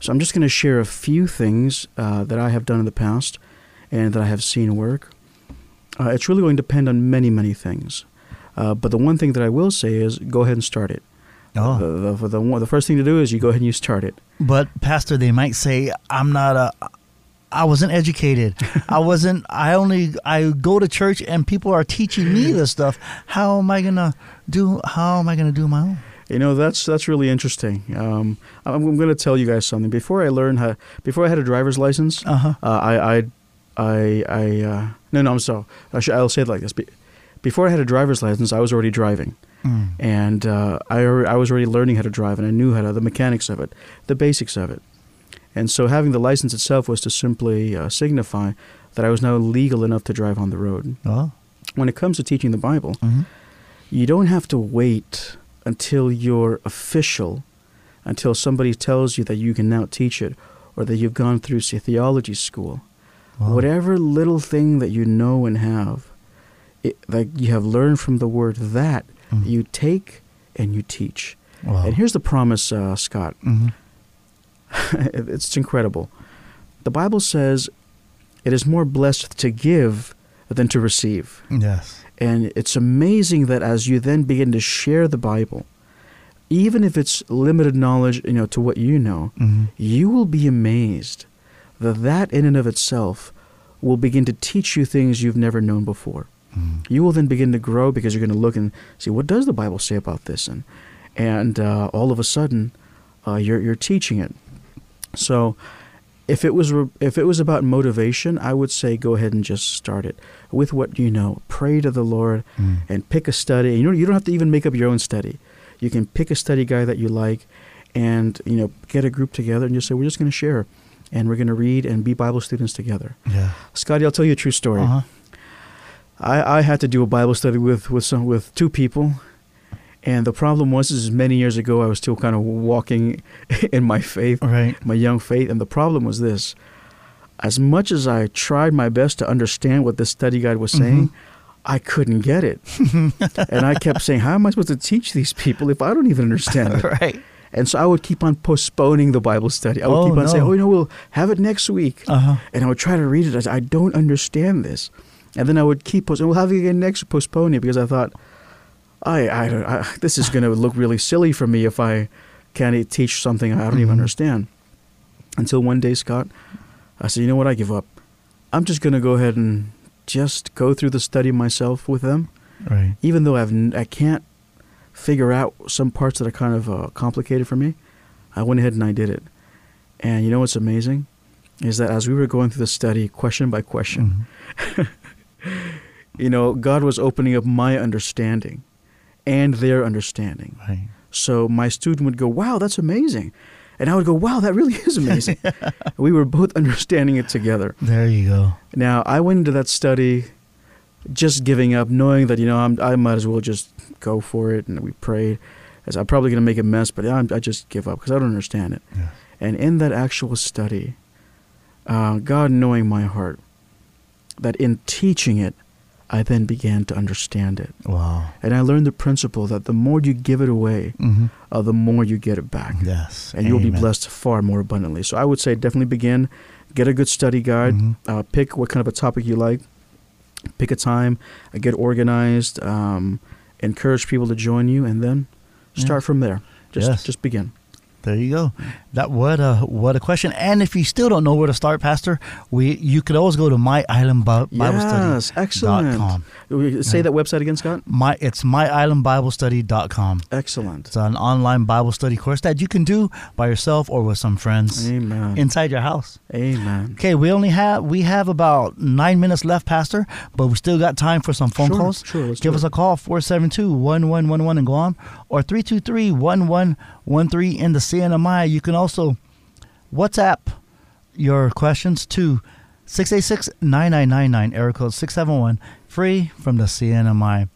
So I'm just going to share a few things uh, that I have done in the past and that I have seen work. Uh, it's really going to depend on many, many things. Uh, but the one thing that I will say is go ahead and start it. Oh, The, the, the, one- the first thing to do is you go ahead and you start it. but Pastor, they might say I'm not a. I wasn't educated. I wasn't. I only. I go to church and people are teaching me this stuff. How am I gonna do? How am I gonna do my own? You know, that's that's really interesting. Um, I'm, I'm going to tell you guys something. Before I learned how, before I had a driver's license, Uh-huh. uh, I, I, I, I uh, no, no, I'm sorry. I should, I'll say it like this. Be- Before I had a driver's license, I was already driving, Mm. and uh, I, I was already learning how to drive, and I knew how to the mechanics of it, the basics of it, and so having the license itself was to simply uh, signify that I was now legal enough to drive on the road. Oh. When it comes to teaching the Bible, hmm you don't have to wait until you're official, until somebody tells you that you can now teach it, or that you've gone through, say, theology school. Wow. Whatever little thing that you know and have, it, that you have learned from the Word, that Mhm. you take and you teach. Wow. And here's the promise, uh, Scott. hmm it's incredible. The Bible says it is more blessed to give than to receive. Yes. And it's amazing that as you then begin to share the Bible, even if it's limited knowledge, you know, to what you know, hmm you will be amazed that that in and of itself will begin to teach you things you've never known before. Mm. You will then begin to grow because you're going to look and see what does the Bible say about this, and and uh, all of a sudden, uh, you're you're teaching it. So, if it was re- if it was about motivation, I would say go ahead and just start it with what you know. Pray to the Lord Mm. and pick a study. You know, you don't have to even make up your own study. You can pick a study guide that you like, and you know, get a group together and just say we're just going to share, and we're going to read and be Bible students together. Yeah. Scotty, I'll tell you a true story. Uh-huh. I, I had to do a Bible study with with some with two people, and the problem was is many years ago I was still kind of walking in my faith, Right. my young faith, and the problem was this: as much as I tried my best to understand what this study guide was saying, I couldn't get it, and I kept saying, "How am I supposed to teach these people if I don't even understand it?" right. And so I would keep on postponing the Bible study. I would Oh, keep on saying, "Oh, you know, we'll have it next week." Uh huh. and I would try to read it. I said, I don't understand this, and then I would keep postponing. We'll have you again next. Postpone it because I thought, I, I, don't, I this is going to look really silly for me if I can't teach something I don't even Mhm. understand. Until one day, Scott, I said, you know what? I give up. I'm just going to go ahead and just go through the study myself with them, Right. even though I've n- I can't figure out some parts that are kind of uh, complicated for me. I went ahead and I did it. And you know what's amazing? Is that as we were going through the study, question by question, Mhm. you know, God was opening up my understanding and their understanding. Right. So my student would go, wow, that's amazing. And I would go, wow, that really is amazing. we were both understanding it together. There you go. Now, I went into that study just giving up, knowing that, you know, I'm, I might as well just go for it. And we prayed. As I'm probably going to make a mess, but I'm, I just give up because I don't understand it. Yeah. And in that actual study, uh, God knowing my heart, that in teaching it, I then began to understand it. Wow. And I learned the principle that the more you give it away, Mm-hmm. uh, the more you get it back. Yes. And you'll be blessed far more abundantly. So I would say definitely begin, get a good study guide, Mhm. uh, pick what kind of a topic you like, pick a time, uh, get organized, um, encourage people to join you, and then start Yeah. from there. Just, Yes. just begin. There you go. That what a what a question. And if you still don't know where to start, Pastor, we you could always go to my island Bible yes, Study. excellent. com. Say Yeah. that website again, Scott. My it's myislandbiblestudy.com. Excellent. It's an online Bible study course that you can do by yourself or with some friends Amen. inside your house. Amen. Okay, we only have we have about nine minutes left, Pastor, but we still got time for some phone Sure, calls. sure, Give us a call 472-1111 and go on, or 323-1113 in the CNMI. You can also WhatsApp your questions to 686-9999, area code 671, free from the CNMI.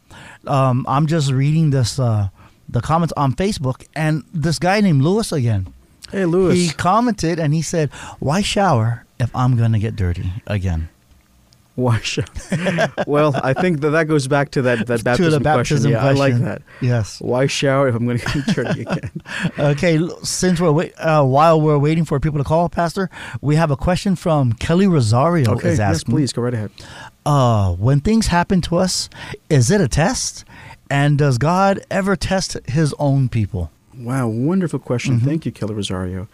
Um, I'm just reading this uh, the comments on Facebook, and this guy named Lewis again. Hey, Lewis. He commented and he said, "Why shower if I'm gonna get dirty again?" Why should? well, I think that that goes back to that, that to baptism, the baptism question. Yeah, I like that. Yes. Why shower if I'm going to get dirty again? Okay. Since we're wait, uh, while we're waiting for people to call, Pastor, we have a question from Kelly Rosario. Okay, is yes, please go right ahead. Uh, when things happen to us, is it a test? And does God ever test His own people? Wow, wonderful question. Mhm. Thank you, Kelly Rosario.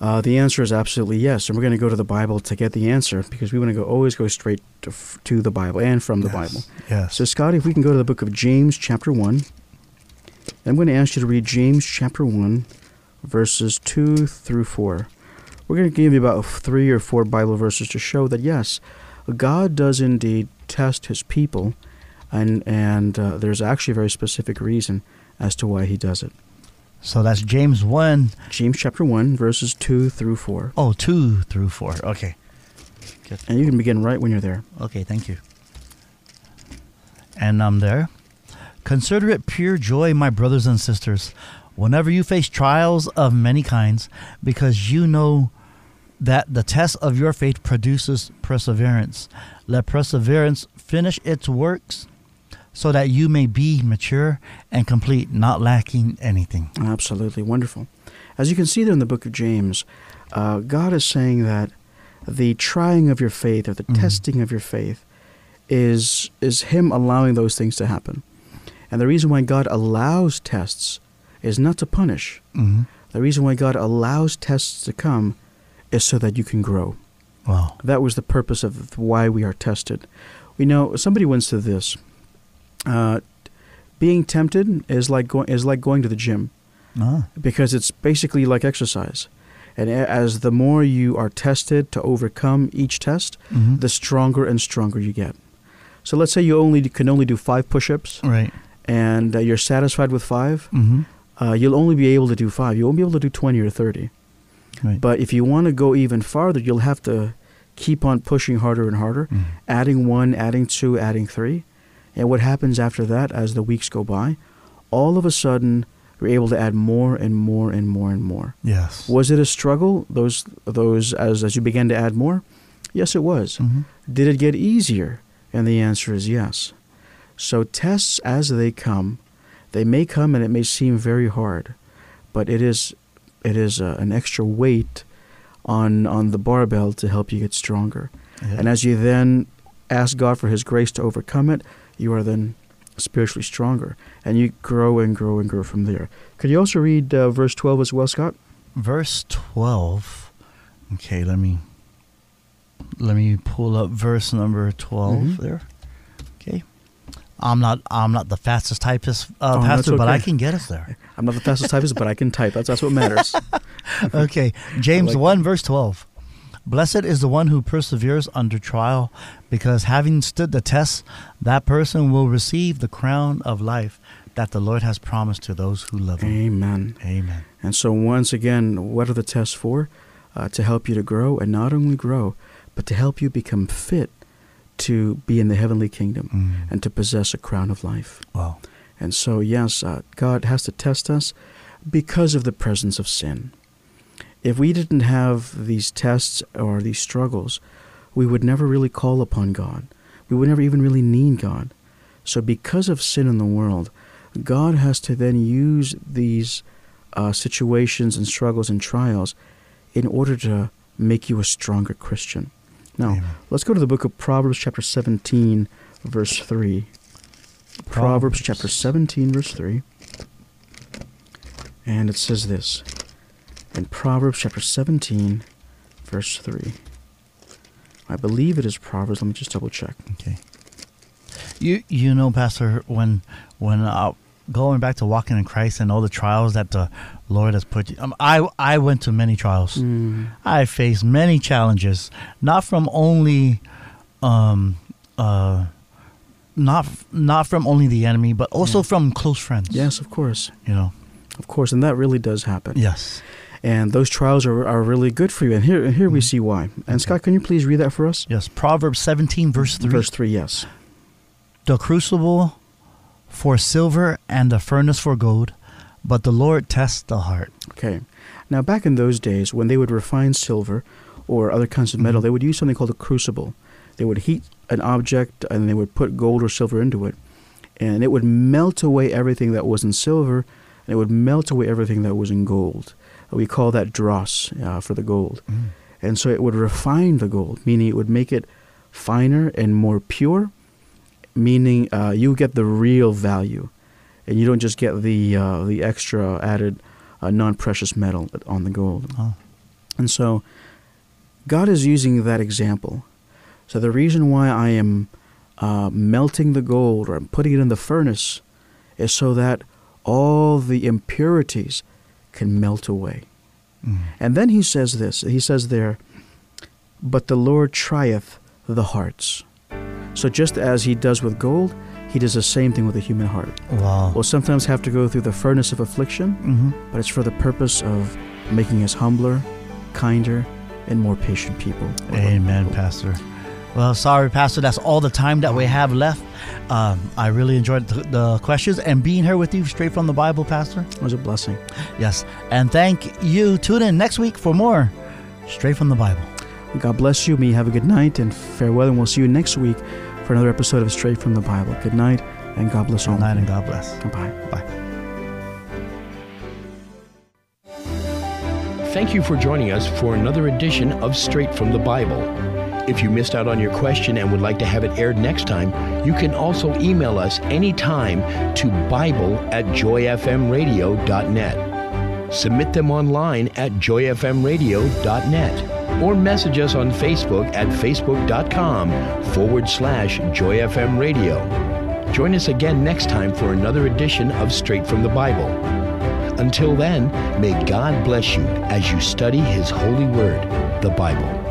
Uh, the answer is absolutely yes, and we're going to go to the Bible to get the answer because we want to go always go straight to, f- to the Bible and from the Yes. Bible. Yes. So, Scotty, if we can go to the book of James, chapter one, I'm going to ask you to read James chapter one, verses two through four. We're going to give you about three or four Bible verses to show that yes, God does indeed test His people, and and uh, there's actually a very specific reason as to why He does it. So that's James one, James chapter 1, verses 2 through 4. oh, two through four. Okay. And you can begin right when you're there. Okay, thank you. And I'm there. Consider it pure joy, my brothers and sisters, whenever you face trials of many kinds, because you know that the test of your faith produces perseverance. Let perseverance finish its works, so that you may be mature and complete, not lacking anything. Absolutely wonderful. As you can see there in the book of James, uh, God is saying that the trying of your faith or the Mhm. testing of your faith is is Him allowing those things to happen. And the reason why God allows tests is not to punish. hmm The reason why God allows tests to come is so that you can grow. Wow. That was the purpose of why we are tested. We know somebody once said this: uh, being tempted is like going is like going to the gym Ah, because it's basically like exercise. And as the more you are tested to overcome each test, mhm. the stronger and stronger you get. So let's say you only can only do five push-ups, right. and uh, you're satisfied with five. hmm Uh, you'll only be able to do five. You won't be able to do twenty or thirty. Right. But if you want to go even farther, you'll have to keep on pushing harder and harder, adding one, adding two, adding three. And what happens after that as the weeks go by? All of a sudden, you're able to add more and more and more and more. Yes. Was it a struggle? Those those as as you began to add more? Yes, it was. Mhm. Did it get easier? And the answer is yes. So tests as they come, they may come and it may seem very hard, but it is it is uh, an extra weight on on the barbell to help you get stronger. Yeah. And as you then ask God for His grace to overcome it, you are then spiritually stronger, and you grow and grow and grow from there. Could you also read uh, verse twelve as well, Scott? verse 12 okay let me let me pull up verse number 12 Mhm. there okay i'm not i'm not the fastest typist uh, Oh, pastor but i can get us there I'm not the fastest typist, but I can type. That's that's what matters. okay james like 1 verse 12 blessed is the one who perseveres under trial because having stood the test that person will receive the crown of life that the lord has promised to those who love him Amen. amen And so, once again, what are the tests for? Uh, to help you to grow, and not only grow, but to help you become fit to be in the heavenly kingdom Mm. and to possess a crown of life. wow And so, yes, uh, God has to test us because of the presence of sin. If we didn't have these tests or these struggles, we would never really call upon God. We would never even really need God. So, because of sin in the world, God has to then use these uh, situations and struggles and trials in order to make you a stronger Christian. Now, Amen. let's go to the book of Proverbs, chapter 17, verse 3. Proverbs Proverbs. chapter 17, verse 3. And it says this in Proverbs chapter 17, verse 3. I believe it is Proverbs. Let me just double check. Okay. You you know, Pastor, when when uh, going back to walking in Christ and all the trials that the Lord has put you, um, I I went to many trials. I faced many challenges, not from only, um, uh, not not from only the enemy, but also Yeah. from close friends. Yes, of course. You know. Of course. And that really does happen. Yes. And those trials are, are really good for you. And here, and here we Mhm. see why. And Okay. Scott, can you please read that for us? Yes. Proverbs seventeen verse three. Verse 3, yes. the crucible for silver and the furnace for gold, but the Lord tests the heart. Okay. Now, back in those days, when they would refine silver or other kinds of metal, Mhm. they would use something called a crucible. They would heat an object and they would put gold or silver into it. And it would melt away everything that was in silver and it would melt away everything that was in gold. We call that dross uh, for the gold. And so it would refine the gold, meaning it would make it finer and more pure, meaning uh, you get the real value, and you don't just get the uh, the extra added uh, non-precious metal on the gold. Oh. And so, God is using that example. So the reason why I am uh, melting the gold or I'm putting it in the furnace is so that all the impurities can melt away. Mm. And then he says this. He says there, "But the Lord trieth the hearts." So just as he does with gold, he does the same thing with the human heart. Wow. We'll sometimes have to go through the furnace of affliction, hmm but it's for the purpose of making us humbler, kinder, and more patient people. Amen, Pastor. Well, sorry, Pastor. That's all the time that we have left. Um, I really enjoyed the, the questions and being here with you straight from the Bible, Pastor. It was a blessing. Yes. And thank you. Tune in next week for more straight from the Bible. God bless you. May you have a good night and farewell, and we'll see you next week for another episode of Straight from the Bible. Good night, and God bless all. Good night and. God bless. Goodbye. Bye. Thank you for joining us for another edition of Straight from the Bible. If you missed out on your question and would like to have it aired next time, you can also email us anytime to Bible at joyfmradio.net. Submit them online at joyfmradio.net or message us on Facebook at facebook.com forward slash joyfmradio. Join us again next time for another edition of Straight from the Bible. Until then, may God bless you as you study His holy word, the Bible.